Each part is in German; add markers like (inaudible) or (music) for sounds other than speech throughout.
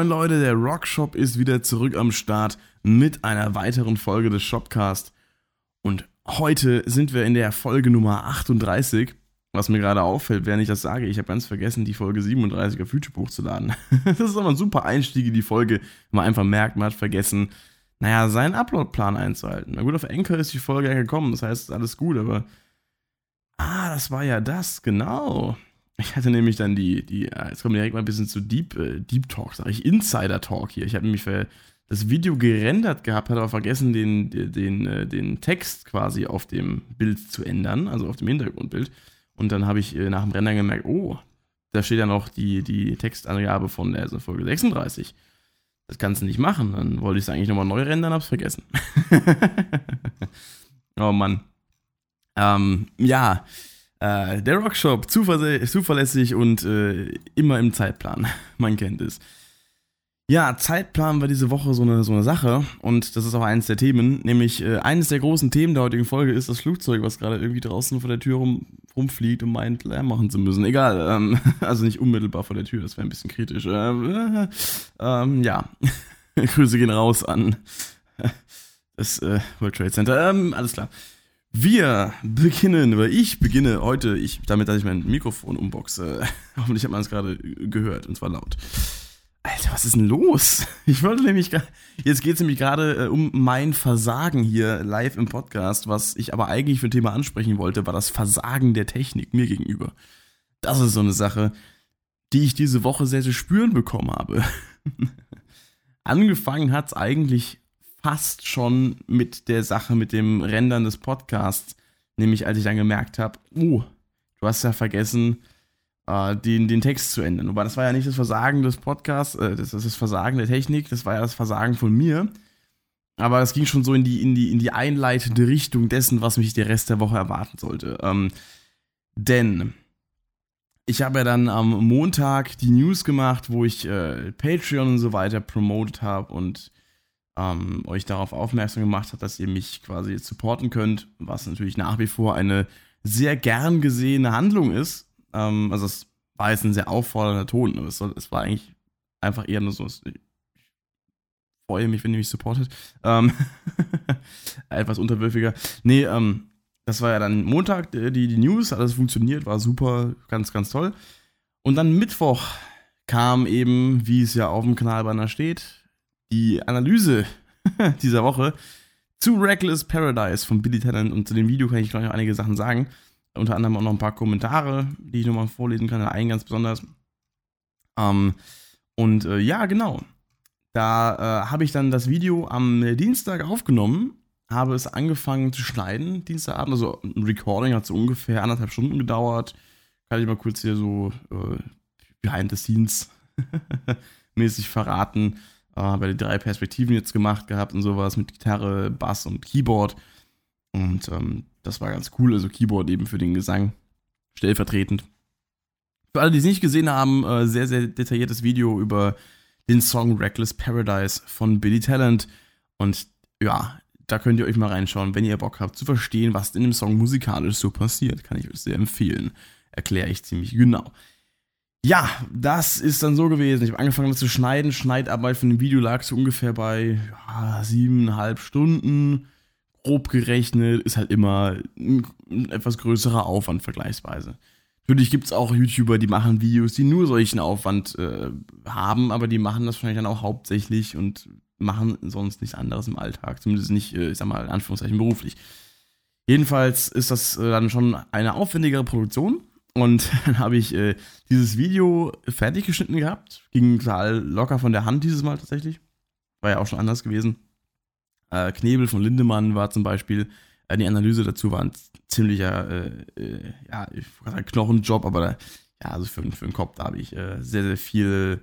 Moin Leute, der Rockshop ist wieder zurück am Start mit einer weiteren Folge des Shopcast. Und heute sind wir in der Folge Nummer 38. Was mir gerade auffällt, während ich das sage, ich habe ganz vergessen, die Folge 37 auf YouTube hochzuladen. (laughs) das ist aber ein super Einstieg in die Folge, wenn man einfach merkt, man hat vergessen, naja, seinen Uploadplan einzuhalten. Na gut, auf Anchor ist die Folge ja gekommen, das heißt, alles gut, aber. Ah, das war ja das, genau. Ich hatte nämlich dann die, die, jetzt kommen wir direkt mal ein bisschen zu Deep, äh, Deep Talk, sage ich, Insider Talk hier. Ich habe nämlich das Video gerendert gehabt, hatte aber vergessen, den, den, den, äh, den Text quasi auf dem Bild zu ändern, also auf dem Hintergrundbild. Und dann habe ich äh, nach dem Rendern gemerkt, oh, da steht ja noch die, die Textangabe von der also Folge 36. Das kannst du nicht machen. Dann wollte ich es eigentlich nochmal neu rendern, hab's vergessen. (laughs) oh Mann. Ähm, ja, äh, der Rockshop, zuverlässig und äh, immer im Zeitplan. (laughs) Man kennt es. Ja, Zeitplan war diese Woche so eine, so eine Sache und das ist auch eines der Themen, nämlich äh, eines der großen Themen der heutigen Folge ist das Flugzeug, was gerade irgendwie draußen vor der Tür rum, rumfliegt und meint, Lärm machen zu müssen. Egal, ähm, (laughs) also nicht unmittelbar vor der Tür, das wäre ein bisschen kritisch. Äh, ähm, ja, (laughs) Grüße gehen raus an das äh, World Trade Center. Ähm, alles klar. Wir beginnen, weil ich beginne heute, ich, damit, dass ich mein Mikrofon unboxe. (laughs) Hoffentlich hat man es gerade gehört, und zwar laut. Alter, was ist denn los? (laughs) Ich wollte nämlich, jetzt geht es nämlich gerade äh, um mein Versagen hier live im Podcast, was ich aber eigentlich für ein Thema ansprechen wollte, war das Versagen der Technik mir gegenüber. Das ist so eine Sache, die ich diese Woche sehr zu spüren bekommen habe. (laughs) Angefangen hat es eigentlich fast schon mit der Sache mit dem Rendern des Podcasts. Nämlich als ich dann gemerkt habe, oh, du hast ja vergessen, äh, den, den Text zu ändern. Wobei das war ja nicht das Versagen des Podcasts, äh, das ist das Versagen der Technik, das war ja das Versagen von mir. Aber es ging schon so in die, in, die, in die einleitende Richtung dessen, was mich der Rest der Woche erwarten sollte. Ähm, denn ich habe ja dann am Montag die News gemacht, wo ich äh, Patreon und so weiter promotet habe und ähm, euch darauf aufmerksam gemacht hat, dass ihr mich quasi supporten könnt, was natürlich nach wie vor eine sehr gern gesehene Handlung ist. Ähm, also es war jetzt ein sehr auffordernder Ton, aber es, soll, es war eigentlich einfach eher nur so, ich freue mich, wenn ihr mich supportet. Ähm, (laughs) etwas unterwürfiger. Nee, ähm, das war ja dann Montag, die, die News, alles funktioniert, war super, ganz, ganz toll. Und dann Mittwoch kam eben, wie es ja auf dem Kanalbanner steht, die Analyse (laughs) dieser Woche zu Reckless Paradise von Billy Tennant und zu dem Video kann ich gleich noch einige Sachen sagen. Unter anderem auch noch ein paar Kommentare, die ich nochmal vorlesen kann, einen ganz besonders. Ähm, und äh, ja, genau. Da äh, habe ich dann das Video am Dienstag aufgenommen, habe es angefangen zu schneiden, Dienstagabend. Also ein Recording hat so ungefähr anderthalb Stunden gedauert. Kann ich mal kurz hier so äh, behind the scenes (laughs) mäßig verraten. Äh, habe die drei Perspektiven jetzt gemacht gehabt und sowas mit Gitarre, Bass und Keyboard. Und ähm, das war ganz cool. Also Keyboard eben für den Gesang stellvertretend. Für alle, die es nicht gesehen haben, äh, sehr, sehr detailliertes Video über den Song Reckless Paradise von Billy Talent. Und ja, da könnt ihr euch mal reinschauen, wenn ihr Bock habt zu verstehen, was in dem Song musikalisch so passiert. Kann ich euch sehr empfehlen. Erkläre ich ziemlich genau. Ja, das ist dann so gewesen. Ich habe angefangen zu schneiden. Schneidarbeit von dem Video lag so ungefähr bei ja, siebeneinhalb Stunden. Grob gerechnet ist halt immer ein, ein etwas größerer Aufwand vergleichsweise. Natürlich gibt es auch YouTuber, die machen Videos, die nur solchen Aufwand äh, haben, aber die machen das wahrscheinlich dann auch hauptsächlich und machen sonst nichts anderes im Alltag. Zumindest nicht, äh, ich sag mal, in Anführungszeichen beruflich. Jedenfalls ist das äh, dann schon eine aufwendigere Produktion und (laughs) dann habe ich äh, dieses Video fertig geschnitten gehabt. Ging total locker von der Hand dieses Mal tatsächlich. War ja auch schon anders gewesen. Äh, Knebel von Lindemann war zum Beispiel, äh, die Analyse dazu war ein ziemlicher, äh, äh, ja, ich sagen Knochenjob, aber ja, also für, für den Kopf, da habe ich äh, sehr, sehr viel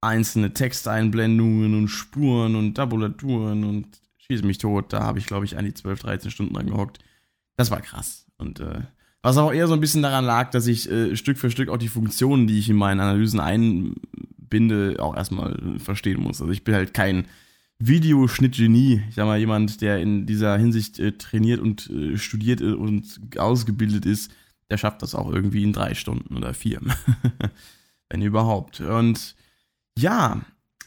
einzelne Texteinblendungen und Spuren und Tabulaturen und schieße mich tot. Da habe ich, glaube ich, an die 12, 13 Stunden dran gehockt. Das war krass. Und äh, was auch eher so ein bisschen daran lag, dass ich äh, Stück für Stück auch die Funktionen, die ich in meinen Analysen einbinde, auch erstmal verstehen muss. Also ich bin halt kein Videoschnittgenie. Ich sag mal, jemand, der in dieser Hinsicht äh, trainiert und äh, studiert äh, und ausgebildet ist, der schafft das auch irgendwie in drei Stunden oder vier. (laughs) Wenn überhaupt. Und ja,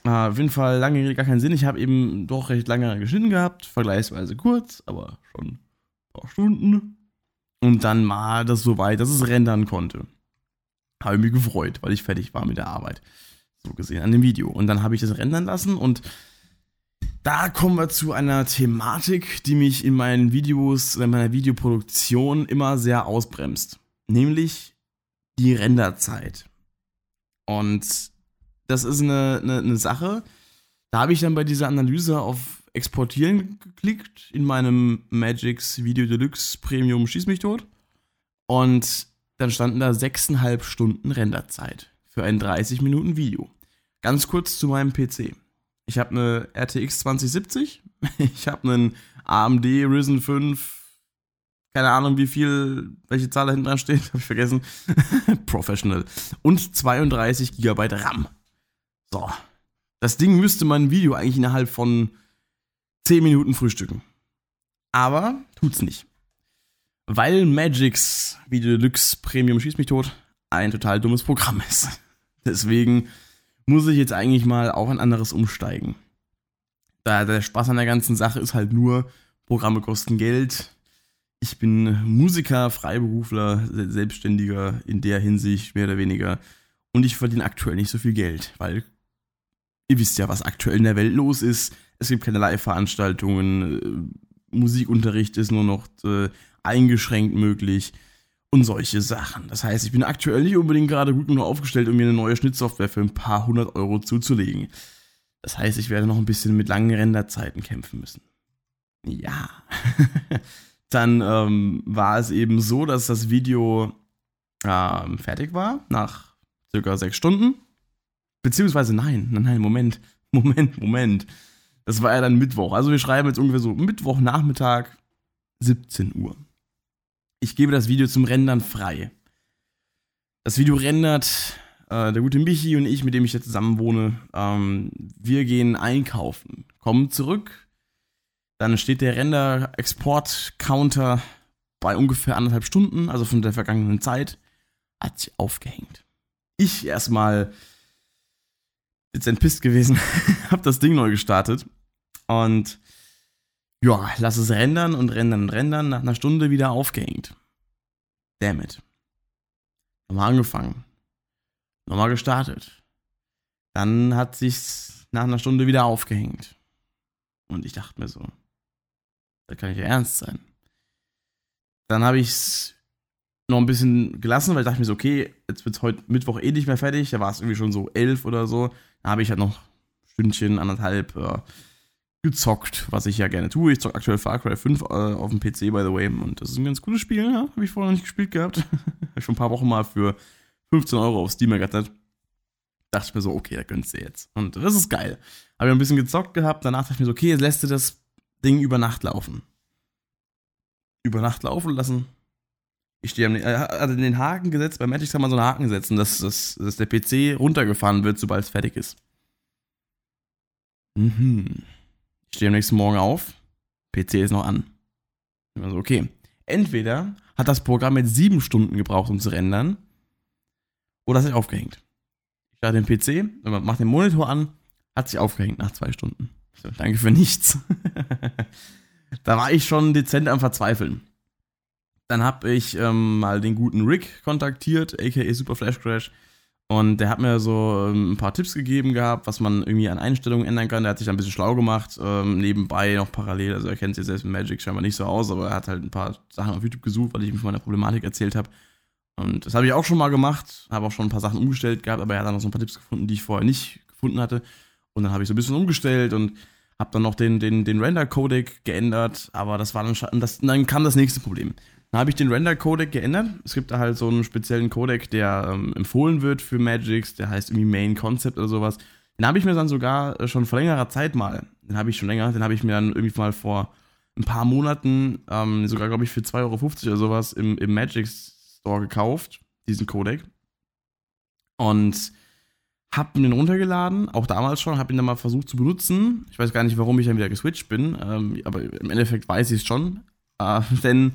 Uh, auf jeden Fall lange Rede, gar keinen Sinn. Ich habe eben doch recht lange geschnitten gehabt, vergleichsweise kurz, aber schon ein paar Stunden. Und dann war das so weit, dass es rendern konnte. Habe ich mich gefreut, weil ich fertig war mit der Arbeit. So gesehen an dem Video. Und dann habe ich das rendern lassen und da kommen wir zu einer Thematik, die mich in meinen Videos, in meiner Videoproduktion immer sehr ausbremst. Nämlich die Renderzeit. Und das ist eine, eine, eine Sache. Da habe ich dann bei dieser Analyse auf Exportieren geklickt in meinem Magix Video Deluxe Premium Schieß mich tot. Und dann standen da 6,5 Stunden Renderzeit für ein 30 Minuten Video. Ganz kurz zu meinem PC. Ich habe eine RTX 2070, ich habe einen AMD Ryzen 5, keine Ahnung wie viel, welche Zahl da hinten dran steht, (laughs) habe ich vergessen. (laughs) Professional. Und 32 GB RAM. So. Das Ding müsste mein Video eigentlich innerhalb von 10 Minuten frühstücken. Aber tut's nicht. Weil Magix Video Deluxe Premium Schieß mich tot ein total dummes Programm ist. (laughs) Deswegen muss ich jetzt eigentlich mal auf ein anderes umsteigen. Da der Spaß an der ganzen Sache ist halt nur, Programme kosten Geld. Ich bin Musiker, Freiberufler, Selbstständiger in der Hinsicht, mehr oder weniger. Und ich verdiene aktuell nicht so viel Geld, weil ihr wisst ja, was aktuell in der Welt los ist. Es gibt keine Live-Veranstaltungen, äh, Musikunterricht ist nur noch äh, eingeschränkt möglich und solche Sachen. Das heißt, ich bin aktuell nicht unbedingt gerade gut genug aufgestellt, um mir eine neue Schnittsoftware für ein paar hundert Euro zuzulegen. Das heißt, ich werde noch ein bisschen mit langen Renderzeiten kämpfen müssen. Ja. (laughs) Dann ähm, war es eben so, dass das Video ähm, fertig war, nach circa sechs Stunden. Beziehungsweise nein, nein, (laughs) Moment, Moment, Moment. Das war ja dann Mittwoch. Also wir schreiben jetzt ungefähr so Mittwochnachmittag, 17 Uhr ich gebe das Video zum Rendern frei. Das Video rendert äh, der gute Michi und ich, mit dem ich jetzt zusammen wohne. Ähm, wir gehen einkaufen, kommen zurück. Dann steht der Render-Export-Counter bei ungefähr anderthalb Stunden, also von der vergangenen Zeit, hat sich aufgehängt. Ich erstmal jetzt entpisst gewesen, (laughs) hab das Ding neu gestartet und ja, lass es rendern und rendern und rendern, nach einer Stunde wieder aufgehängt. Damn it. Nochmal angefangen. Nochmal gestartet. Dann hat sich's nach einer Stunde wieder aufgehängt. Und ich dachte mir so, das kann nicht ernst sein. Dann habe ich's noch ein bisschen gelassen, weil ich dachte mir so, okay, jetzt wird's heute Mittwoch eh nicht mehr fertig. Da war es irgendwie schon so elf oder so. Da habe ich halt noch Stündchen, anderthalb, äh, gezockt, was ich ja gerne tue. Ich zocke aktuell Far Cry 5 äh, auf dem PC, by the way. Und das ist ein ganz cooles Spiel, ja? Habe ich vorher noch nicht gespielt gehabt. (laughs) Habe ich schon ein paar Wochen mal für 15 Euro auf Steam ergattert. Dachte ich mir so, okay, da gönnst du jetzt. Und das ist geil. Habe ich ein bisschen gezockt gehabt. Danach dachte ich mir so, okay, jetzt lässt du das Ding über Nacht laufen. Über Nacht laufen lassen. Ich stehe also den Haken gesetzt. Bei Magic kann man so einen Haken setzen, dass, dass, dass der PC runtergefahren wird, sobald es fertig ist. Mhm. Ich stehe am nächsten Morgen auf, PC ist noch an. Also okay. Entweder hat das Programm jetzt sieben Stunden gebraucht, um zu rendern, oder hat sich aufgehängt. Ich starte den PC, mache den Monitor an, hat sich aufgehängt nach zwei Stunden. So, danke für nichts. (laughs) da war ich schon dezent am Verzweifeln. Dann habe ich ähm, mal den guten Rick kontaktiert, aka Super Flash Crash, und der hat mir so ähm, ein paar Tipps gegeben gehabt, was man irgendwie an Einstellungen ändern kann. Der hat sich ein bisschen schlau gemacht, ähm, nebenbei noch parallel. Also er kennt sich selbst mit Magic scheinbar nicht so aus, aber er hat halt ein paar Sachen auf YouTube gesucht, weil ich ihm von meiner Problematik erzählt habe. Und das habe ich auch schon mal gemacht, habe auch schon ein paar Sachen umgestellt gehabt, aber er hat dann noch so ein paar Tipps gefunden, die ich vorher nicht gefunden hatte. Und dann habe ich so ein bisschen umgestellt und habe dann noch den, den, den Render-Codec geändert, aber das war dann, das, dann kam das nächste Problem. Dann habe ich den Render-Codec geändert. Es gibt da halt so einen speziellen Codec, der ähm, empfohlen wird für Magix, der heißt irgendwie Main Concept oder sowas. Den habe ich mir dann sogar äh, schon vor längerer Zeit mal, den habe ich schon länger, den habe ich mir dann irgendwie mal vor ein paar Monaten, ähm, sogar glaube ich für 2,50 Euro oder sowas im, im Magix Store gekauft, diesen Codec. Und habe den runtergeladen, auch damals schon, habe ihn dann mal versucht zu benutzen. Ich weiß gar nicht, warum ich dann wieder geswitcht bin, ähm, aber im Endeffekt weiß ich es schon. Äh, (laughs) denn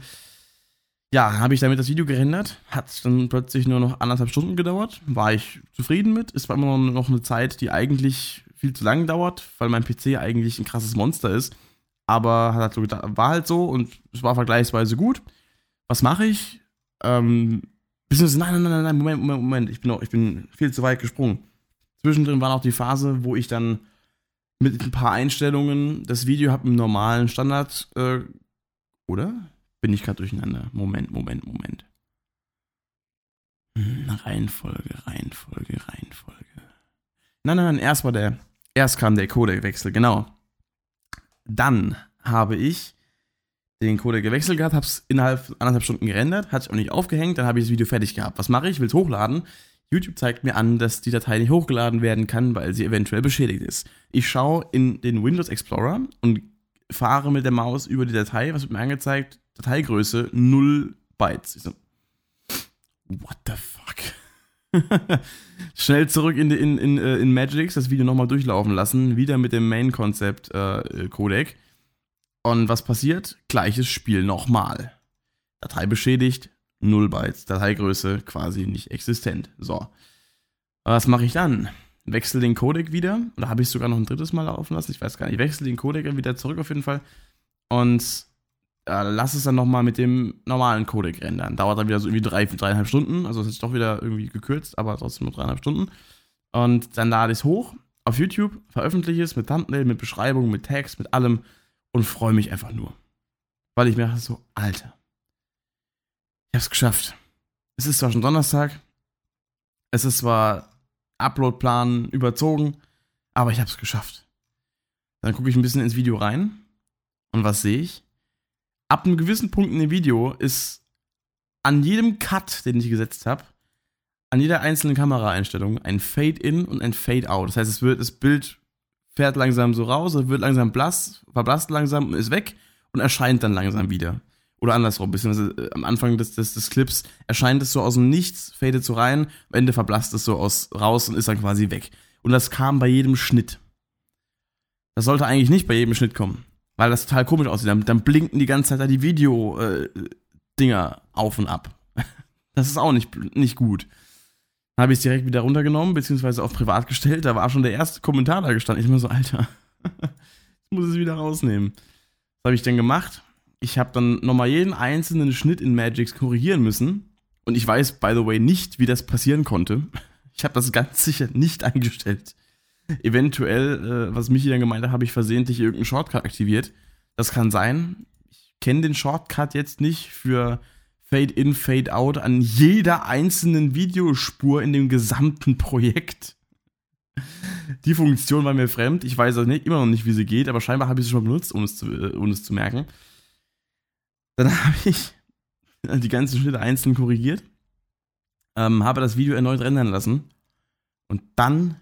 ja, habe ich damit das Video gerendert. Hat dann plötzlich nur noch anderthalb Stunden gedauert. War ich zufrieden mit. Es war immer noch eine Zeit, die eigentlich viel zu lang dauert, weil mein PC eigentlich ein krasses Monster ist. Aber halt so war halt so und es war vergleichsweise gut. Was mache ich? Ähm, beziehungsweise, nein, nein, nein, nein, Moment, Moment, Moment, ich bin, noch, ich bin viel zu weit gesprungen. Zwischendrin war noch die Phase, wo ich dann mit ein paar Einstellungen das Video habe im normalen Standard, äh, oder? Bin ich gerade durcheinander? Moment, Moment, Moment. Hm, Reihenfolge, Reihenfolge, Reihenfolge. Nein, nein, nein, erst war der, erst kam der Codec-Wechsel, genau. Dann habe ich den Codec gewechselt gehabt, habe es innerhalb anderthalb Stunden gerendert, hat sich auch nicht aufgehängt, dann habe ich das Video fertig gehabt. Was mache ich? Will es hochladen. YouTube zeigt mir an, dass die Datei nicht hochgeladen werden kann, weil sie eventuell beschädigt ist. Ich schaue in den Windows Explorer und fahre mit der Maus über die Datei, was wird mir angezeigt? Dateigröße 0 Bytes. Ich so, what the fuck? (laughs) Schnell zurück in, in, in, äh, in Magix, das Video nochmal durchlaufen lassen, wieder mit dem Main-Concept-Codec. Äh, und was passiert? Gleiches Spiel nochmal. Datei beschädigt, 0 Bytes, Dateigröße quasi nicht existent. So. Was mache ich dann? Wechsel den Codec wieder. Oder habe ich sogar noch ein drittes Mal laufen lassen? Ich weiß gar nicht. Ich wechsle den Codec wieder zurück auf jeden Fall. Und äh, lass es dann nochmal mit dem normalen Codec rendern. Dauert dann wieder so irgendwie drei, dreieinhalb Stunden. Also es ist doch wieder irgendwie gekürzt, aber trotzdem nur dreieinhalb Stunden. Und dann lade ich es hoch auf YouTube, veröffentliche es mit Thumbnail, mit Beschreibung, mit Text, mit allem und freue mich einfach nur. Weil ich mir dachte so, Alter, ich hab's geschafft. Es ist zwar schon Donnerstag, es ist zwar Uploadplan überzogen, aber ich hab's geschafft. Dann gucke ich ein bisschen ins Video rein und was sehe ich? Ab einem gewissen Punkt in dem Video ist an jedem Cut, den ich gesetzt habe, an jeder einzelnen Kameraeinstellung ein Fade-In und ein Fade-Out. Das heißt, es wird das Bild fährt langsam so raus, wird langsam blass, verblasst langsam, ist weg und erscheint dann langsam wieder. Oder andersrum, beziehungsweise äh, am Anfang des, des, des Clips erscheint es so aus dem Nichts, fadet so rein, am Ende verblasst es so aus, raus und ist dann quasi weg. Und das kam bei jedem Schnitt. Das sollte eigentlich nicht bei jedem Schnitt kommen, weil das total komisch aussieht. Dann, dann blinken die ganze Zeit da die Video-Dinger äh, auf und ab. (laughs) Das ist auch nicht, nicht gut. Dann habe ich es direkt wieder runtergenommen, beziehungsweise auf privat gestellt. Da war schon der erste Kommentar da gestanden. Ich immer so, Alter, (laughs) ich muss es wieder rausnehmen. Was habe ich denn gemacht? Ich habe dann nochmal jeden einzelnen Schnitt in Magix korrigieren müssen. Und ich weiß, by the way, nicht, wie das passieren konnte. (laughs) Ich habe das ganz sicher nicht eingestellt. Eventuell, äh, was Michi dann gemeint hat, habe ich versehentlich irgendeinen Shortcut aktiviert. Das kann sein. Ich kenne den Shortcut jetzt nicht für Fade in, Fade out an jeder einzelnen Videospur in dem gesamten Projekt. Die Funktion war mir fremd. Ich weiß auch nicht, immer noch nicht, wie sie geht, aber scheinbar habe ich sie schon benutzt, ohne es zu, äh, ohne es zu merken. Dann (laughs) habe ich die ganzen Schnitte einzeln korrigiert, ähm, habe das Video erneut rendern lassen und dann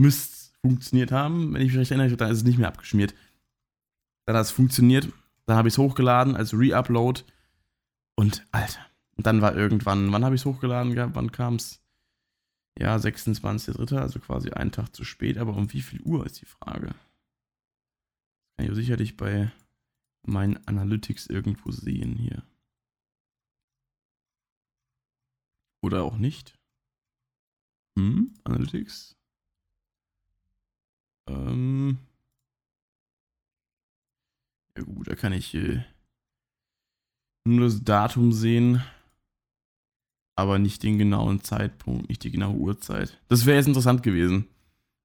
müsste funktioniert haben. Wenn ich mich recht erinnere, dann ist es nicht mehr abgeschmiert. Dann hat es funktioniert. Dann habe ich es hochgeladen als Re-Upload und Alter, und dann war irgendwann, wann habe ich es hochgeladen gehabt? Wann kam es? Ja, 26.3., also quasi einen Tag zu spät, aber um wie viel Uhr ist die Frage? Kann ich sicherlich bei meinen Analytics irgendwo sehen hier. Oder auch nicht. Hm, Analytics. Ähm. Ja gut, da kann ich äh, nur das Datum sehen, aber nicht den genauen Zeitpunkt, nicht die genaue Uhrzeit. Das wäre jetzt interessant gewesen.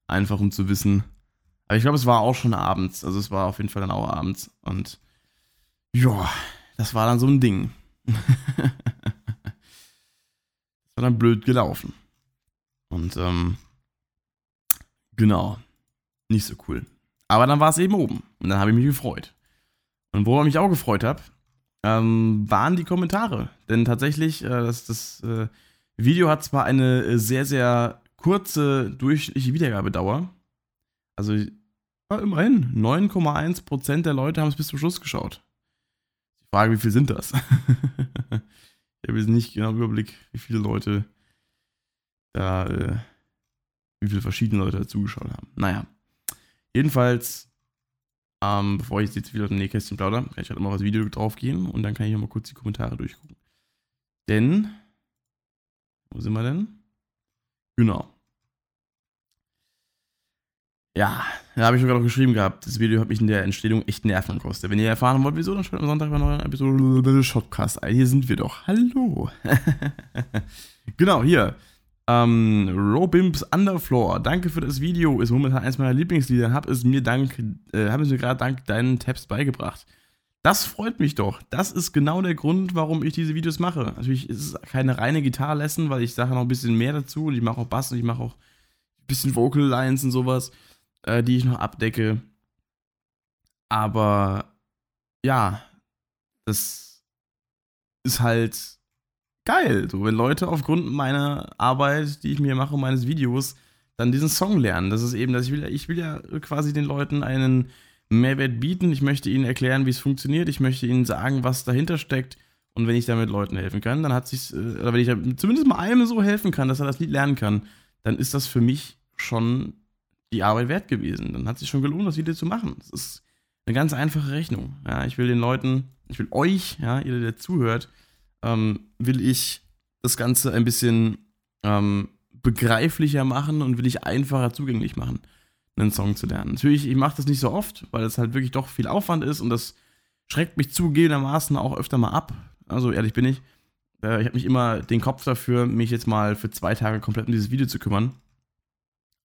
Einfach um zu wissen. Aber ich glaube, es war auch schon abends. Also es war auf jeden Fall dann auch abends. Und ja, das war dann so ein Ding. (laughs) das war dann blöd gelaufen. Und ähm, genau. Nicht so cool. Aber dann war es eben oben. Und dann habe ich mich gefreut. Und worüber ich mich auch gefreut habe, ähm, waren die Kommentare. Denn tatsächlich, äh, das, das äh, Video hat zwar eine äh, sehr, sehr kurze durchschnittliche Wiedergabedauer. Also ja, immerhin, 9,1% der Leute haben es bis zum Schluss geschaut. Die Frage, wie viel sind das? (laughs) ich habe jetzt nicht genau im Überblick, wie viele Leute da, äh, wie viele verschiedene Leute da zugeschaut haben. Naja. Jedenfalls ähm, bevor ich jetzt wieder aus dem Nähkästchen plaudere, kann ich halt immer auf das Video draufgehen und dann kann ich noch mal kurz die Kommentare durchgucken. Denn, wo sind wir denn? Genau. ja, da habe ich sogar noch geschrieben gehabt. Das Video hat mich in der Entstehung echt Nerven gekostet. Wenn ihr erfahren wollt, wieso, dann schaut am Sonntag bei einer neuen Episode Shotcast ein. Hier sind wir doch. Hallo. (laughs) genau, hier. Ähm, Robimps Underfloor, danke für das Video, ist momentan eins meiner Lieblingslieder. Hab es mir dank, äh, hab es mir gerade dank deinen Tabs beigebracht. Das freut mich doch. Das ist genau der Grund, warum ich diese Videos mache. Natürlich ist es keine reine Gitarre-Lesson, weil ich sage noch ein bisschen mehr dazu und ich mache auch Bass und ich mache auch ein bisschen Vocal Lines und sowas, äh, die ich noch abdecke. Aber ja, das ist halt geil. So, wenn Leute aufgrund meiner Arbeit, die ich mir mache, meines Videos, dann diesen Song lernen. Das ist eben, dass ich will, ich will ja quasi den Leuten einen Mehrwert bieten. Ich möchte ihnen erklären, wie es funktioniert. Ich möchte ihnen sagen, was dahinter steckt. Und wenn ich damit Leuten helfen kann, dann hat sich, äh, oder wenn ich zumindest mal einem so helfen kann, dass er das Lied lernen kann, dann ist das für mich schon die Arbeit wert gewesen. Dann hat sich schon gelohnt, das Video zu machen. Das ist eine ganz einfache Rechnung. Ja, ich will den Leuten, ich will euch, ja, ihr, der zuhört, ähm, will ich das Ganze ein bisschen ähm, begreiflicher machen und will ich einfacher zugänglich machen, einen Song zu lernen. Natürlich, ich mache das nicht so oft, weil es halt wirklich doch viel Aufwand ist und das schreckt mich zugegebenermaßen auch öfter mal ab. Also ehrlich bin ich. Äh, ich habe mich immer den Kopf dafür, mich jetzt mal für zwei Tage komplett um dieses Video zu kümmern.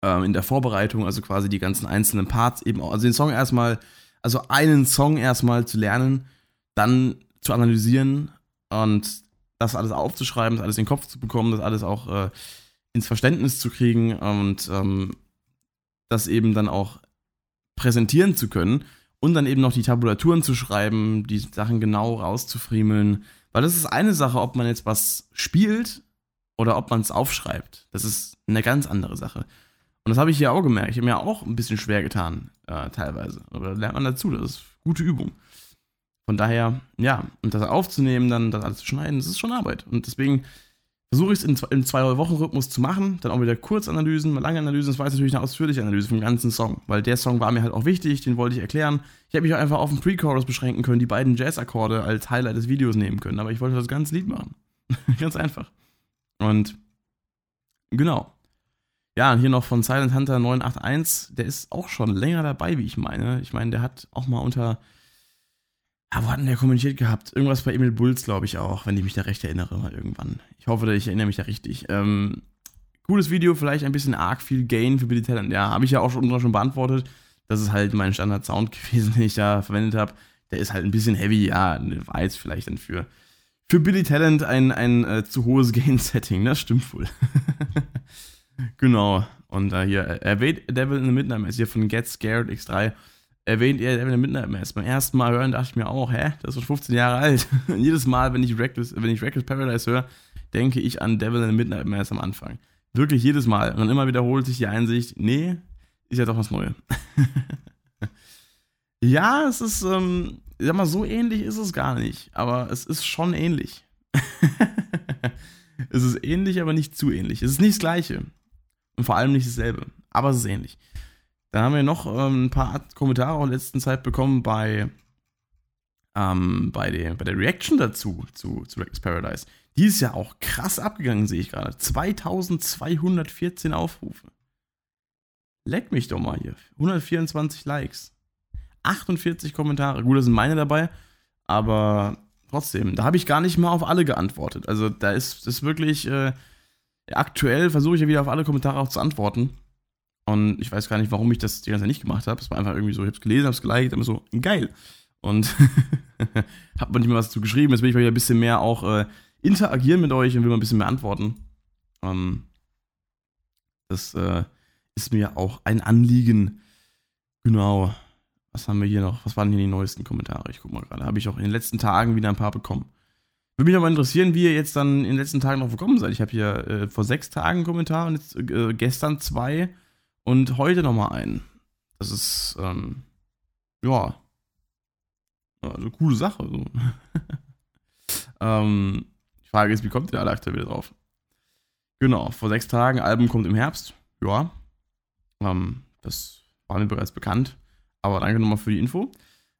Ähm, in der Vorbereitung, also quasi die ganzen einzelnen Parts eben auch, also den Song erstmal, also einen Song erstmal zu lernen, dann zu analysieren, und das alles aufzuschreiben, das alles in den Kopf zu bekommen, das alles auch äh, ins Verständnis zu kriegen und ähm, das eben dann auch präsentieren zu können und dann eben noch die Tabulaturen zu schreiben, die Sachen genau rauszufriemeln. Weil das ist eine Sache, ob man jetzt was spielt oder ob man es aufschreibt. Das ist eine ganz andere Sache. Und das habe ich hier auch gemerkt. Ich habe mir auch ein bisschen schwer getan, äh, teilweise. Aber lernt man dazu, das ist gute Übung. Von daher, ja, und das aufzunehmen, dann das alles zu schneiden, das ist schon Arbeit. Und deswegen versuche ich es im Zwei-Wochen-Rhythmus zu machen, dann auch wieder Kurzanalysen, lange Analysen. Das war jetzt natürlich eine ausführliche Analyse vom ganzen Song, weil der Song war mir halt auch wichtig, den wollte ich erklären. Ich hätte mich auch einfach auf den Pre-Chorus beschränken können, die beiden Jazz-Akkorde als Highlight des Videos nehmen können, aber ich wollte das ganze Lied machen. (laughs) Ganz einfach. Und genau. Ja, und hier noch von Silent Hunter 981, der ist auch schon länger dabei, wie ich meine. Ich meine, der hat auch mal unter Ah, wo hat denn der kommentiert gehabt? Irgendwas bei Emil Bulls, glaube ich auch, wenn ich mich da recht erinnere, mal irgendwann. Ich hoffe, ich erinnere mich da richtig. Ähm, gutes Video, vielleicht ein bisschen arg viel Gain für Billy Talent. Ja, habe ich ja auch schon, schon beantwortet. Das ist halt mein Standard-Sound (laughs) gewesen, den ich da verwendet habe. Der ist halt ein bisschen heavy, ja, war jetzt vielleicht dann für, für Billy Talent ein, ein äh, zu hohes Gain-Setting, das stimmt wohl. (laughs) genau. Und äh, hier, erwähnt Devil in the Midnight ist hier von Get Scared X3 erwähnt er Devil in Midnight Mass. Beim ersten Mal hören dachte ich mir auch, hä, das ist schon 15 Jahre alt. Und (laughs) jedes Mal, wenn ich Reckless, wenn ich Reckless Paradise höre, denke ich an Devil in the Midnight Mass am Anfang. Wirklich jedes Mal. Und dann immer wiederholt sich die Einsicht, nee, ist ja doch was Neues. (laughs) ja, es ist, ähm, ich sag mal, so ähnlich ist es gar nicht. Aber es ist schon ähnlich. (laughs) es ist ähnlich, aber nicht zu ähnlich. Es ist nicht das Gleiche. Und vor allem nicht dasselbe. Aber es ist ähnlich. Dann haben wir noch ähm, ein paar Kommentare in letzter Zeit bekommen bei, ähm, bei, der, bei der Reaction dazu, zu, zu Reckless Paradise. Die ist ja auch krass abgegangen, sehe ich gerade. 2214 Aufrufe. Leck mich doch mal hier. 124 Likes. 48 Kommentare. Gut, da sind meine dabei, aber trotzdem, da habe ich gar nicht mal auf alle geantwortet. Also da ist es wirklich, äh, aktuell versuche ich ja wieder auf alle Kommentare auch zu antworten. Und ich weiß gar nicht, warum ich das die ganze Zeit nicht gemacht habe. Es war einfach irgendwie so, ich habe es gelesen, habe es geliked, immer so, geil. Und (laughs) habe manchmal was dazu geschrieben. Jetzt will ich mal wieder ein bisschen mehr auch äh, interagieren mit euch und will mal ein bisschen mehr antworten. Ähm, das äh, ist mir auch ein Anliegen. Genau. Was haben wir hier noch? Was waren hier die neuesten Kommentare? Ich guck mal gerade. Habe ich auch in den letzten Tagen wieder ein paar bekommen. Würde mich aber interessieren, wie ihr jetzt dann in den letzten Tagen noch gekommen seid. Ich habe hier äh, vor sechs Tagen einen Kommentar und jetzt äh, gestern zwei. Und heute nochmal einen. Das ist, ähm, ja. Also coole Sache. So. (laughs) ähm, die Frage ist, wie kommt ihr alle aktuell wieder drauf? Genau, vor sechs Tagen, Album kommt im Herbst. Ja. Ähm, das war mir bereits bekannt. Aber danke nochmal für die Info.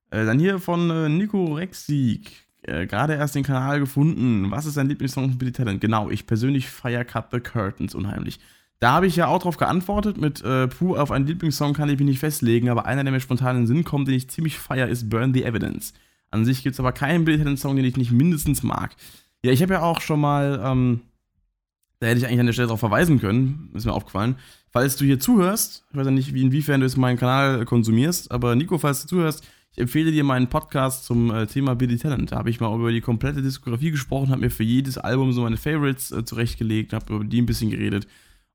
Äh, dann hier von äh, Nico Rexig. Äh, Gerade erst den Kanal gefunden. Was ist dein Lieblingssong von Billy Talent? Genau, ich persönlich feiere Cut the Curtains unheimlich. Da habe ich ja auch drauf geantwortet mit äh, Puh, auf einen Lieblingssong kann ich mich nicht festlegen, aber einer, der mir spontan in den Sinn kommt, den ich ziemlich feier, ist Burn the Evidence. An sich gibt es aber keinen Billy Talent-Song, den ich nicht mindestens mag. Ja, ich habe ja auch schon mal, ähm, da hätte ich eigentlich an der Stelle darauf verweisen können, ist mir aufgefallen. Falls du hier zuhörst, ich weiß ja nicht, wie, inwiefern du jetzt meinen Kanal konsumierst, aber Nico, falls du zuhörst, ich empfehle dir meinen Podcast zum äh, Thema Billy Talent. Da habe ich mal über die komplette Diskografie gesprochen, habe mir für jedes Album so meine Favorites äh, zurechtgelegt, habe über die ein bisschen geredet.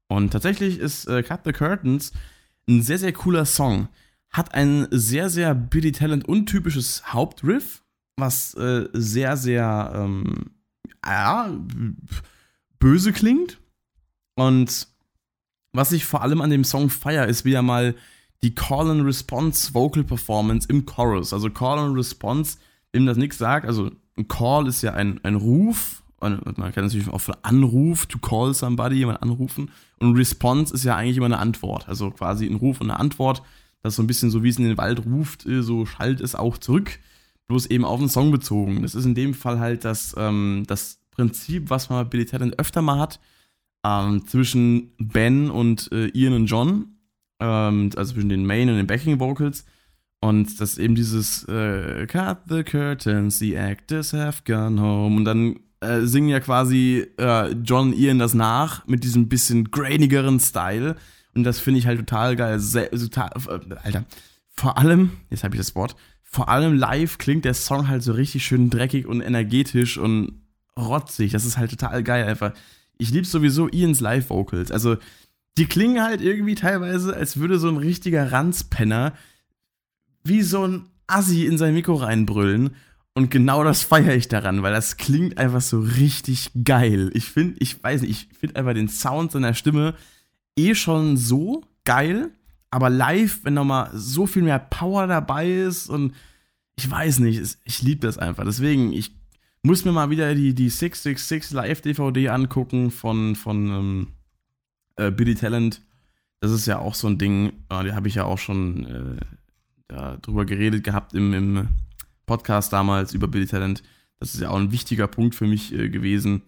Und tatsächlich ist äh, Cut the Curtains ein sehr, sehr cooler Song. Hat ein sehr, sehr Billy Talent untypisches Hauptriff, was äh, sehr, sehr ähm, ja, böse klingt. Und was ich vor allem an dem Song feier, ist wieder mal die Call and Response Vocal Performance im Chorus. Also Call and Response, wem das nichts sagt, also ein Call ist ja ein, ein Ruf, man kann natürlich auch von Anruf, to call somebody, jemand anrufen. Und Response ist ja eigentlich immer eine Antwort. Also quasi ein Ruf und eine Antwort. Das ist so ein bisschen so, wie es in den Wald ruft, äh, so schallt es auch zurück. Bloß eben auf den Song bezogen. Das ist in dem Fall halt das, ähm, das Prinzip, was man bei Billy Talent öfter mal hat, ähm, zwischen Ben und äh, Ian und John. Ähm, also zwischen den Main und den Backing Vocals. Und das ist eben dieses äh, Cut the curtains, the actors have gone home. Und dann äh, singen ja quasi äh, John und Ian das nach mit diesem bisschen grainigeren Style. Und das finde ich halt total geil. Sehr, total, äh, Alter, vor allem, jetzt habe ich das Wort, vor allem live klingt der Song halt so richtig schön dreckig und energetisch und rotzig. Das ist halt total geil einfach. Ich liebe sowieso Ians Live-Vocals. Also, die klingen halt irgendwie teilweise, als würde so ein richtiger Ranzpenner wie so ein Assi in sein Mikro reinbrüllen. Und genau das feiere ich daran, weil das klingt einfach so richtig geil. Ich finde, ich weiß nicht, ich finde einfach den Sound seiner Stimme eh schon so geil, aber live, wenn nochmal so viel mehr Power dabei ist und ich weiß nicht, ich liebe das einfach. Deswegen, ich muss mir mal wieder die, die 666 Live-DVD angucken von, von ähm, äh, Billy Talent. Das ist ja auch so ein Ding, äh, da habe ich ja auch schon äh, drüber geredet gehabt im, im Podcast damals über Billy Talent. Das ist ja auch ein wichtiger Punkt für mich äh, gewesen.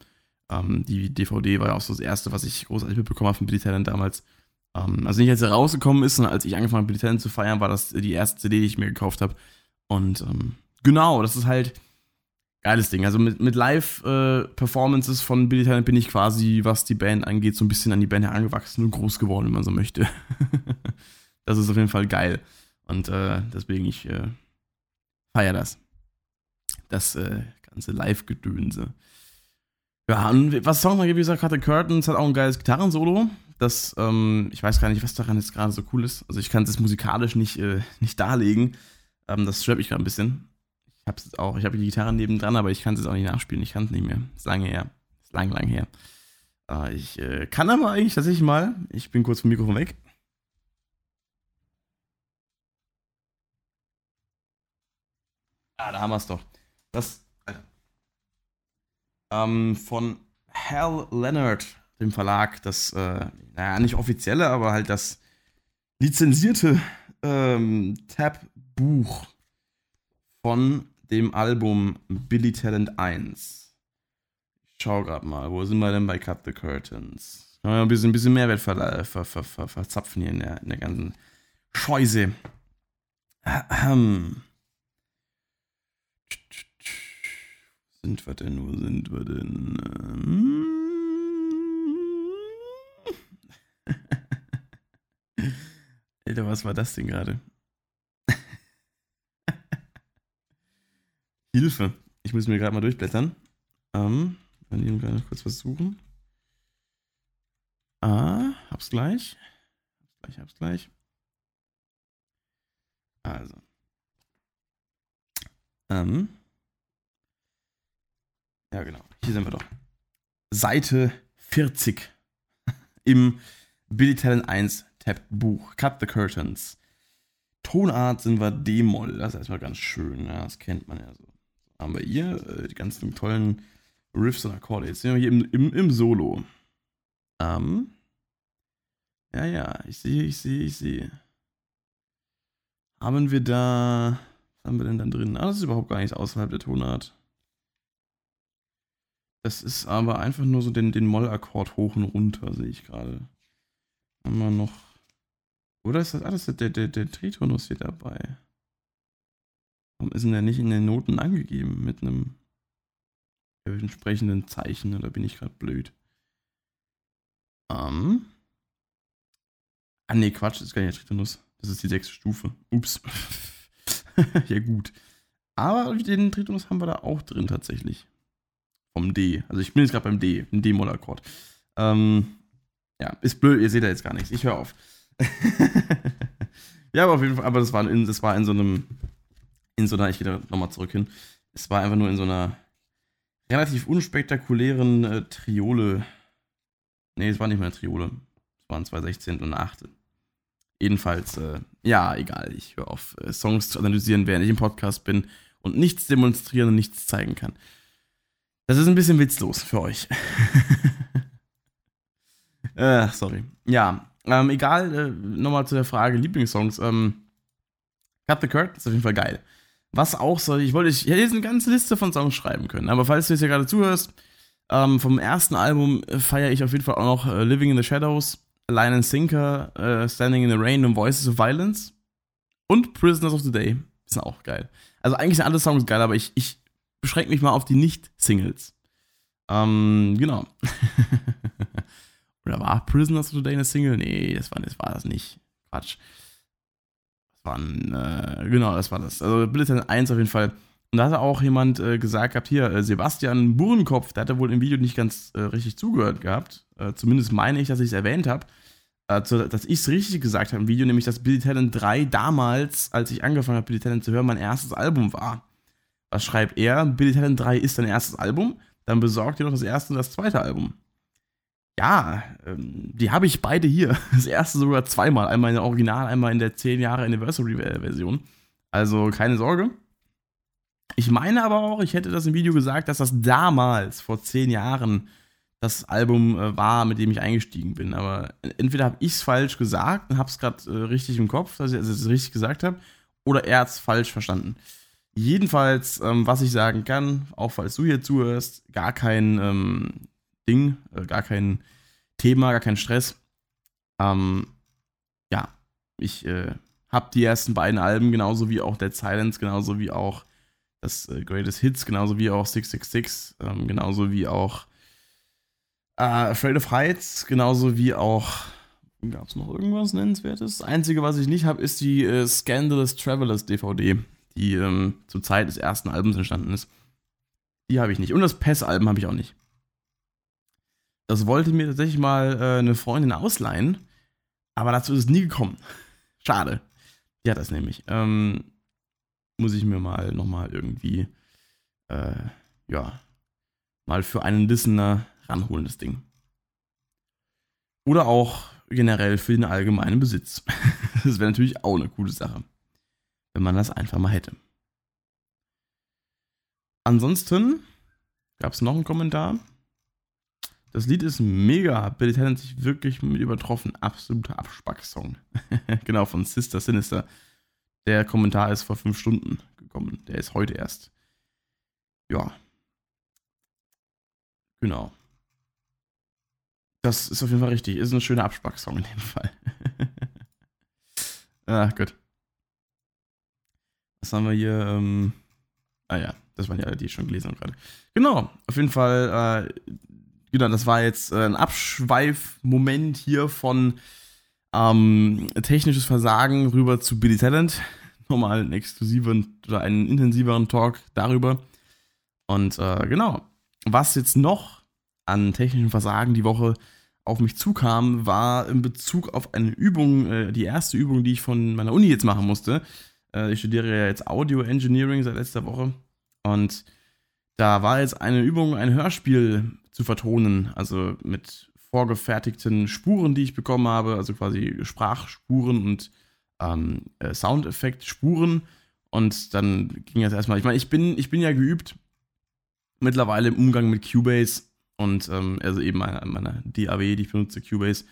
Ähm, die DVD war ja auch so das erste, was ich großartig mitbekommen habe von Billy Talent damals. Ähm, also nicht als er rausgekommen ist, sondern als ich angefangen habe, Billy Talent zu feiern, war das die erste CD, die ich mir gekauft habe. Und ähm, genau, das ist halt geiles Ding. Also mit, mit Live-Performances äh, von Billy Talent bin ich quasi, was die Band angeht, so ein bisschen an die Band herangewachsen und groß geworden, wenn man so möchte. (laughs) das ist auf jeden Fall geil. Und äh, deswegen, ich äh, feier das. Das äh, ganze Live-Gedönse. Ja, und was Song wie gesagt, hatte Curtains hat auch ein geiles Gitarrensolo. Das, ähm, ich weiß gar nicht, was daran jetzt gerade so cool ist. Also ich kann es musikalisch nicht, äh, nicht darlegen. Ähm, das stört mich gerade ein bisschen. Ich habe es auch, ich habe die Gitarre nebendran, aber ich kann es jetzt auch nicht nachspielen. Ich kann es nicht mehr. Ist lange her. Ist lang, lang her. Äh, ich äh, kann aber eigentlich tatsächlich mal. Ich bin kurz vom Mikrofon weg. Ah, da haben wir es doch. Das ähm, von Hal Leonard, dem Verlag, das, äh, naja, nicht offizielle, aber halt das lizenzierte ähm, Tab-Buch von dem Album Billy Talent 1. Ich schau gerade mal, wo sind wir denn bei Cut the Curtains? Können wir ein bisschen, ein bisschen Mehrwert ver, ver, ver, verzapfen hier in der, in der ganzen Scheuse. Ahem. Sind wir denn? Wo sind wir denn? Ähm. (laughs) Alter, was war das denn gerade? (laughs) Hilfe. Ich muss mir gerade mal durchblättern. Ähm, dann eben gerade kurz was suchen. Ah, hab's gleich. Hab's gleich, hab's gleich. Also. Ähm. Ja, genau. Hier sind wir doch. Seite 40 (laughs) im Billy Talent 1 Tab Buch. Cut the Curtains. Tonart sind wir D-Moll. Das ist erstmal ganz schön. Ja, das kennt man ja so. Haben wir hier äh, die ganzen tollen Riffs und Akkorde. Jetzt sind wir hier im, im, im Solo. Ähm. Ja, ja, ich sehe, ich sehe, ich sehe. Haben wir da. Was haben wir denn da drin? Ah, das ist überhaupt gar nichts außerhalb der Tonart. Das ist aber einfach nur so den, den Moll-Akkord hoch und runter, sehe ich gerade. Haben wir noch. Oder ist das alles der, der, der Tritonus hier dabei? Warum ist denn der nicht in den Noten angegeben mit einem entsprechenden Zeichen? Oder bin ich gerade blöd? Ähm. Ah, nee, Quatsch, das ist gar nicht der Tritonus. Das ist die sechste Stufe. Ups. (laughs) (laughs) ja, gut. Aber den Tritonus haben wir da auch drin tatsächlich. Vom D. Also ich bin jetzt gerade beim D, ein D-Moll-Akkord. Ähm, ja, ist blöd, ihr seht da jetzt gar nichts. Ich höre auf. (laughs) ja, aber auf jeden Fall, aber das war in, das war in so einem, in so einer, ich gehe da nochmal zurück hin. Es war einfach nur in so einer relativ unspektakulären äh, Triole. Nee, es war nicht mehr eine Triole. Es waren zwei Sechzehntel und eine Achtel. Jedenfalls, äh, ja, egal. Ich höre auf, äh, Songs zu analysieren, während ich im Podcast bin und nichts demonstrieren und nichts zeigen kann. Das ist ein bisschen witzlos für euch. (laughs) äh, sorry. Ja, ähm, egal, äh, nochmal zu der Frage Lieblingssongs. Ähm, Cut the Curtain ist auf jeden Fall geil. Was auch soll, ich wollte, ich hätte jetzt eine ganze Liste von Songs schreiben können, aber falls du jetzt hier gerade zuhörst, ähm, vom ersten Album äh, feiere ich auf jeden Fall auch noch äh, Living in the Shadows, Line and Sinker, äh, Standing in the Rain und Voices of Violence und Prisoners of the Day. Ist auch geil. Also eigentlich sind alle Songs geil, aber ich, ich beschränke mich mal auf die Nicht-Singles. Ähm, genau. (laughs) Oder war Prisoners of the Day eine Single? Nee, das war, das war das nicht. Quatsch. Das war ein, äh, genau, das war das. Also Bulletin 1 auf jeden Fall. Und da hat auch jemand äh, gesagt gehabt, hier, äh, Sebastian Burenkopf, der hat ja wohl im Video nicht ganz äh, richtig zugehört gehabt. Äh, zumindest meine ich, dass ich es erwähnt habe. Äh, dass ich es richtig gesagt habe im Video, nämlich dass Billy Talent 3 damals, als ich angefangen habe, Billy Talent zu hören, mein erstes Album war. Was schreibt er? Billy Talent 3 ist dein erstes Album, dann besorgt dir doch das erste und das zweite Album. Ja, ähm, die habe ich beide hier. (laughs) Das erste sogar zweimal. Einmal in der Original, einmal in der 10 Jahre Anniversary-Version. Also keine Sorge. Ich meine aber auch, ich hätte das im Video gesagt, dass das damals, vor 10 Jahren, das Album äh, war, mit dem ich eingestiegen bin. Aber entweder habe ich es falsch gesagt und habe es gerade äh, richtig im Kopf, dass ich es richtig gesagt habe, oder er hat es falsch verstanden. Jedenfalls, ähm, was ich sagen kann, auch falls du hier zuhörst, gar kein ähm, Ding, äh, gar kein Thema, gar kein Stress. Ähm, ja, ich äh, habe die ersten beiden Alben, genauso wie auch Dead Silence, genauso wie auch das äh, Greatest Hits, genauso wie auch 666, ähm, genauso wie auch äh, Afraid of Heights, genauso wie auch. Gab es noch irgendwas Nennenswertes? Das Einzige, was ich nicht habe, ist die äh, Scandalous Travelers DVD, die ähm, zur Zeit des ersten Albums entstanden ist. Die habe ich nicht. Und das PES-Album habe ich auch nicht. Das wollte mir tatsächlich mal äh, eine Freundin ausleihen, aber dazu ist es nie gekommen. (laughs) Schade. Die hat das nämlich. Ähm, muss ich mir mal nochmal irgendwie, äh, ja, mal für einen Listener ranholen, das Ding. Oder auch generell für den allgemeinen Besitz. (laughs) Das wäre natürlich auch eine coole Sache, wenn man das einfach mal hätte. Ansonsten gab es noch einen Kommentar. Das Lied ist mega. Billy Talent sich wirklich mit übertroffen. Absoluter Abspacksong. (laughs) genau, von Sister Sinister. Der Kommentar ist vor fünf Stunden gekommen. Der ist heute erst. Ja. Genau. Das ist auf jeden Fall richtig. Ist ein schöner Abspacksong in dem Fall. (laughs) ah, gut. Was haben wir hier? Ähm, ah ja, das waren ja alle, die ich schon gelesen habe gerade. Genau, auf jeden Fall, äh, genau, das war jetzt äh, ein Abschweifmoment hier von ähm, technisches Versagen rüber zu Billy Talent. (laughs) Nochmal einen exklusiven oder einen intensiveren Talk darüber. Und äh, genau, was jetzt noch an technischen Versagen die Woche auf mich zukam, war in Bezug auf eine Übung, äh, die erste Übung, die ich von meiner Uni jetzt machen musste. Äh, ich studiere ja jetzt Audio Engineering seit letzter Woche. Und da war jetzt eine Übung, ein Hörspiel zu vertonen, also mit vorgefertigten Spuren, die ich bekommen habe, also quasi Sprachspuren und ähm, äh, Soundeffektspuren. Und dann ging das erstmal, ich meine, ich bin, ich bin ja geübt mittlerweile im Umgang mit Cubase und ähm, also eben meiner, meiner DAW, die ich benutze, Cubase,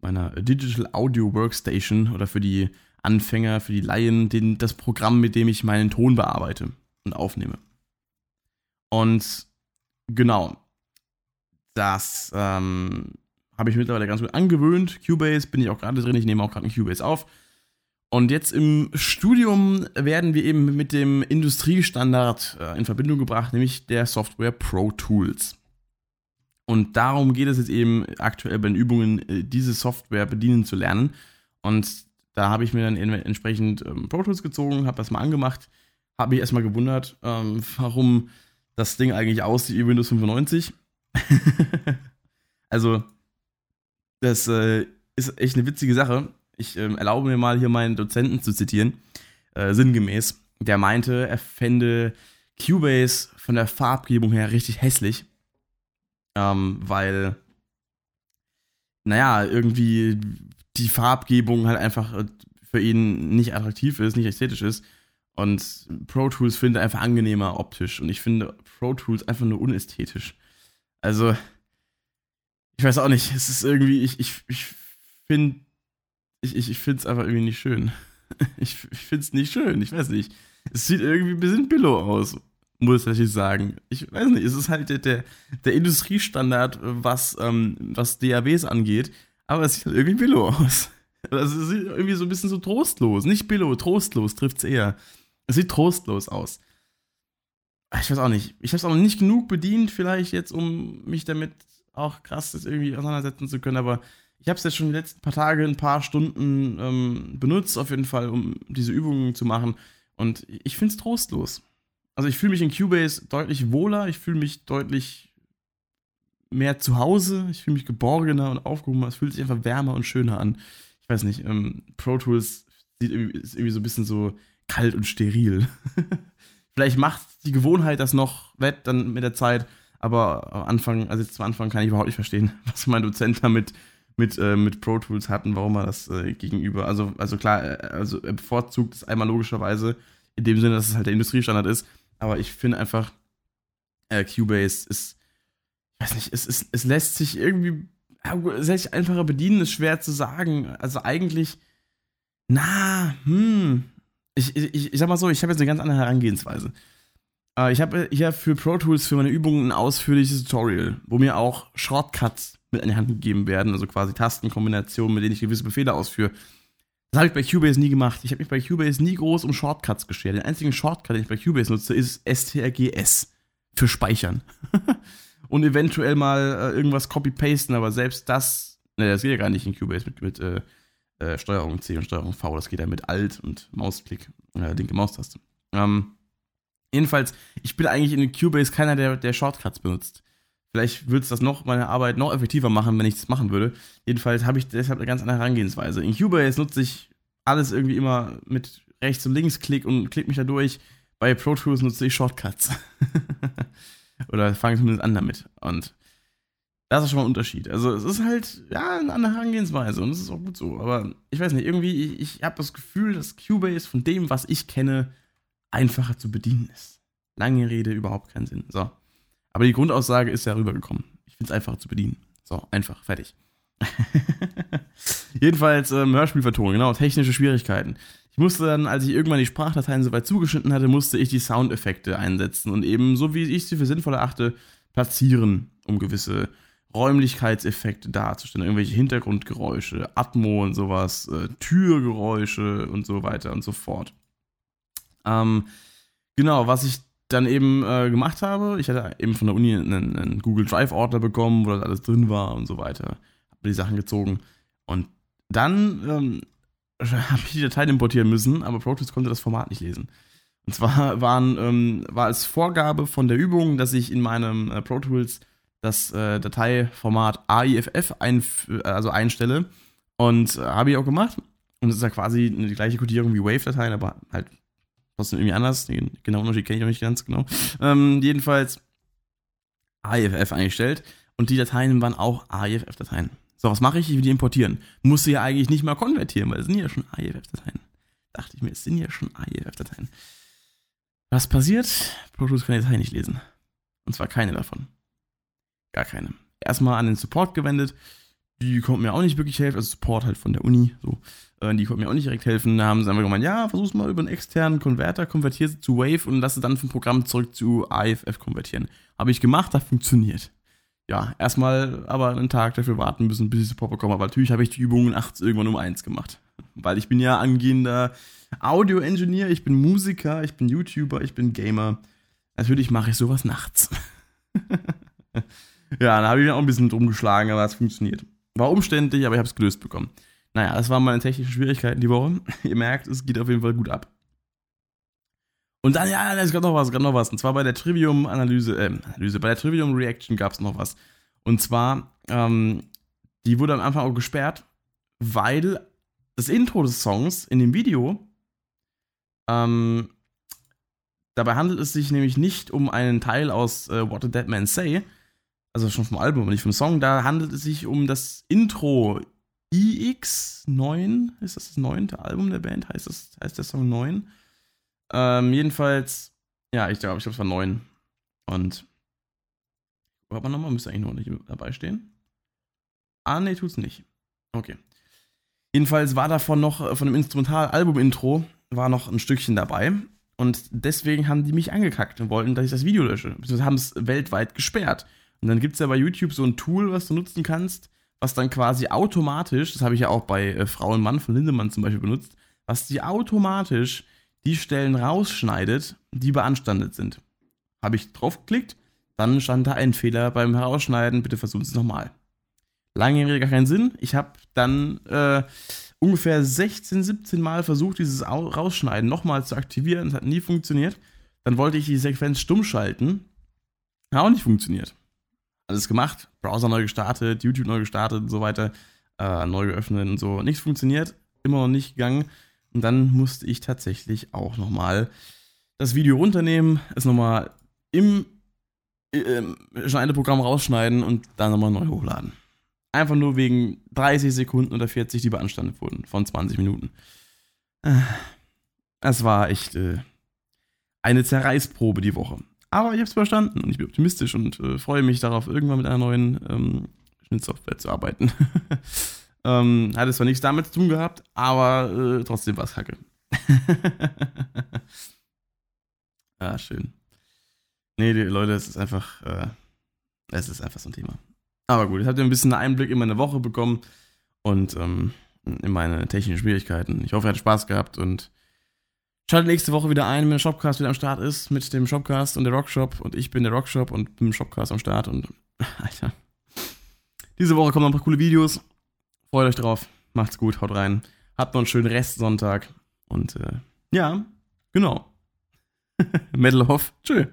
meiner Digital Audio Workstation oder für die Anfänger, für die Laien, den, das Programm, mit dem ich meinen Ton bearbeite und aufnehme. Und genau, das ähm, habe ich mittlerweile ganz gut angewöhnt. Cubase bin ich auch gerade drin, ich nehme auch gerade einen Cubase auf. Und jetzt im Studium werden wir eben mit dem Industriestandard äh, in Verbindung gebracht, nämlich der Software Pro Tools. Und darum geht es jetzt eben aktuell bei den Übungen, äh, diese Software bedienen zu lernen. Und da habe ich mir dann entsprechend ähm, Pro Tools gezogen, habe das mal angemacht, habe mich erstmal gewundert, ähm, (laughs) warum das Ding eigentlich aussieht wie Windows 95. (laughs) also, das äh, ist echt eine witzige Sache. Ich ähm, erlaube mir mal hier meinen Dozenten zu zitieren, äh, sinngemäß. Der meinte, er fände Cubase von der Farbgebung her richtig hässlich, ähm, weil, naja, irgendwie die Farbgebung halt einfach äh, für ihn nicht attraktiv ist, nicht ästhetisch ist. Und Pro Tools finde einfach angenehmer optisch. Und ich finde Pro Tools einfach nur unästhetisch. Also, ich weiß auch nicht. Es ist irgendwie, ich, ich, ich finde, ich, ich, ich finde es einfach irgendwie nicht schön. (laughs) Ich, ich finde es nicht schön. Ich weiß nicht. Es sieht irgendwie ein bisschen billow aus, muss ich sagen. Ich weiß nicht. Es ist halt der, der, Industriestandard, was, ähm, was DAWs angeht. Aber es sieht halt irgendwie billow aus. (laughs) Also es sieht irgendwie so ein bisschen so trostlos. Nicht billow, trostlos trifft es eher. Es sieht trostlos aus. Ich weiß auch nicht. Ich habe es auch noch nicht genug bedient, vielleicht jetzt, um mich damit auch krass irgendwie auseinandersetzen zu können, aber ich habe es jetzt schon die letzten paar Tage, ein paar Stunden ähm, benutzt, auf jeden Fall, um diese Übungen zu machen. Und ich finde es trostlos. Also ich fühle mich in Cubase deutlich wohler, ich fühle mich deutlich mehr zu Hause, ich fühle mich geborgener und aufgehobener, es fühlt sich einfach wärmer und schöner an. Ich weiß nicht, ähm, Pro Tools sieht ist irgendwie so ein bisschen so kalt und steril. (laughs) Vielleicht macht die Gewohnheit das noch wett dann mit der Zeit, aber am Anfang, also jetzt zum Anfang kann ich überhaupt nicht verstehen, (laughs) was mein Dozent damit mit, äh, mit Pro Tools hatten, warum er das äh, gegenüber, also, also klar, äh, also er bevorzugt es einmal logischerweise, in dem Sinne, dass es halt der Industriestandard ist, aber ich finde einfach, äh, Cubase ist, ich weiß nicht, es, es, es lässt sich irgendwie, sich einfacher bedienen, ist schwer zu sagen, also eigentlich, na, hm, ich, ich, ich sag mal so, ich habe jetzt eine ganz andere Herangehensweise. Äh, ich habe hier für Pro Tools für meine Übungen ein ausführliches Tutorial, wo mir auch Shortcuts mit an die Hand gegeben werden, also quasi Tastenkombinationen, mit denen ich gewisse Befehle ausführe. Das habe ich bei Cubase nie gemacht. Ich habe mich bei Cubase nie groß um Shortcuts geschert. Den einzigen Shortcut, den ich bei Cubase nutze, ist strgs für Speichern. (laughs) Und eventuell mal äh, irgendwas copy-pasten, aber selbst das, ne, das geht ja gar nicht in Cubase mit, mit äh, äh, Steuerung C und Steuerung V. Das geht ja mit Alt und Mausklick, äh, linke Maustaste. Ähm, jedenfalls, ich bin eigentlich in Cubase keiner, der, der Shortcuts benutzt. Vielleicht würde es das noch, meine Arbeit noch effektiver machen, wenn ich das machen würde. Jedenfalls habe ich deshalb eine ganz andere Herangehensweise. In Cubase nutze ich alles irgendwie immer mit rechts und links Klick und klick mich da durch. Bei Pro Tools nutze ich Shortcuts. (laughs) Oder fange zumindest an damit. Und das ist schon mal ein Unterschied. Also es ist halt, ja, eine andere Herangehensweise und es ist auch gut so. Aber ich weiß nicht, irgendwie, ich, ich habe das Gefühl, dass Cubase von dem, was ich kenne, einfacher zu bedienen ist. Lange Rede, überhaupt keinen Sinn. So. Aber die Grundaussage ist ja rübergekommen. Ich finde es einfacher zu bedienen. So, einfach, fertig. (laughs) Jedenfalls ähm, Hörspielvertonung, genau, technische Schwierigkeiten. Ich musste dann, als ich irgendwann die Sprachdateien soweit zugeschnitten hatte, musste ich die Soundeffekte einsetzen und eben, so wie ich sie für sinnvoll erachte, platzieren, um gewisse Räumlichkeitseffekte darzustellen, irgendwelche Hintergrundgeräusche, Atmo und sowas, äh, Türgeräusche und so weiter und so fort. Ähm, genau, was ich dann eben äh, gemacht habe, ich hatte eben von der Uni einen, einen Google Drive-Ordner bekommen, wo das alles drin war und so weiter. Habe die Sachen gezogen. Und dann ähm, (laughs) habe ich die Dateien importieren müssen, aber Pro Tools konnte das Format nicht lesen. Und zwar (laughs) waren, ähm, war es Vorgabe von der Übung, dass ich in meinem äh, Pro Tools das äh, Dateiformat AIFF ein, also einstelle. Und äh, habe ich auch gemacht. Und es ist ja quasi die gleiche Codierung wie Wave-Dateien, aber halt trotzdem irgendwie anders. Den genauen Unterschied kenne ich noch nicht ganz genau. Ähm, jedenfalls AIFF eingestellt. Und die Dateien waren auch AIFF-Dateien. So, was mache ich? Ich will die importieren. Musste ja eigentlich nicht mal konvertieren, weil es sind ja schon AIFF-Dateien. Dachte ich mir, es sind ja schon AIFF-Dateien. Was passiert? Tools kann die Datei nicht lesen. Und zwar keine davon. Gar keine. Erstmal an den Support gewendet. Die konnten mir auch nicht wirklich helfen. Also Support halt von der Uni. So. Äh, die konnten mir auch nicht direkt helfen. Da haben sie einfach gemeint, ja, versuch's mal über einen externen Konverter, konvertier sie zu Wave und lass es dann vom Programm zurück zu AFF konvertieren. Habe ich gemacht, hat funktioniert. ja, erstmal aber einen Tag dafür warten müssen, bis ich Support bekomme. Aber natürlich habe ich die Übungen nachts irgendwann um eins gemacht. Weil ich bin ja angehender Audio-Engineer, ich bin Musiker, ich bin YouTuber, ich bin Gamer. Natürlich mache ich sowas nachts. (laughs) ja, da habe ich mir auch ein bisschen drum geschlagen, aber es funktioniert. War umständlich, aber ich habe es gelöst bekommen. Naja, das waren meine technischen Schwierigkeiten die Woche. (laughs) Ihr merkt, es geht auf jeden Fall gut ab. Und dann, ja, es gab noch was, gab noch was. Und zwar bei der Trivium-Analyse, äh, Analyse, bei der Trivium-Reaction gab es noch was. Und zwar, ähm, die wurde am Anfang auch gesperrt, weil das Intro des Songs in dem Video, ähm, dabei handelt es sich nämlich nicht um einen Teil aus äh, What Did That Man Say, also schon vom Album, nicht vom Song, da handelt es sich um das Intro iX9, ist das das neunte Album der Band, heißt, das, heißt der Song 9? Ähm, jedenfalls, ja, ich glaube, ich glaube, es war 9. Und, warte mal nochmal, müsste eigentlich noch nicht dabei stehen. Ah, nee, tut's nicht. Okay. Jedenfalls war davon noch, äh, von dem Instrumental-Album-Intro, war noch ein Stückchen dabei. Und deswegen haben die mich angekackt und wollten, dass ich das Video lösche. Sie haben es weltweit gesperrt. Und dann gibt es ja bei YouTube so ein Tool, was du nutzen kannst, was dann quasi automatisch, das habe ich ja auch bei äh, Frau und Mann von Lindemann zum Beispiel benutzt, was die automatisch die Stellen rausschneidet, die beanstandet sind. Habe ich draufgeklickt, dann stand da ein Fehler beim Herausschneiden, bitte versuchen Sie es nochmal. Lange Rede gar keinen Sinn. Ich habe dann äh, ungefähr 16, 17 Mal versucht, dieses Rausschneiden nochmal zu aktivieren. Es hat nie funktioniert. Dann wollte ich die Sequenz stumm schalten. Hat auch nicht funktioniert. Alles gemacht, Browser neu gestartet, YouTube neu gestartet und so weiter, äh, neu geöffnet und so. Nichts funktioniert, immer noch nicht gegangen. Und dann musste ich tatsächlich auch nochmal das Video runternehmen, es nochmal im äh, Schneideprogramm rausschneiden und dann nochmal neu hochladen. Einfach nur wegen 30 Sekunden oder 40, die beanstandet wurden, von 20 Minuten. Es war echt äh, eine Zerreißprobe die Woche. Aber ich habe es verstanden und ich bin optimistisch und äh, freue mich darauf, irgendwann mit einer neuen ähm, Schnittsoftware zu arbeiten. (laughs) ähm, hat es zwar nichts damit zu tun gehabt, aber äh, trotzdem war es kacke. (laughs) ah, schön. Nee, die, Leute, es ist einfach, äh, es ist einfach so ein Thema. Aber gut, ich habe ein bisschen einen Einblick in meine Woche bekommen und ähm, in meine technischen Schwierigkeiten. Ich hoffe, ihr habt Spaß gehabt und schaltet nächste Woche wieder ein, wenn der Shopcast wieder am Start ist mit dem Shopcast und der Rockshop und ich bin der Rockshop und bin im Shopcast am Start und (laughs) Alter. Diese Woche kommen noch ein paar coole Videos. Freut euch drauf. Macht's gut, haut rein. Habt noch einen schönen Restsonntag und äh, ja, genau. (laughs) Metal Hoff. Tschüss.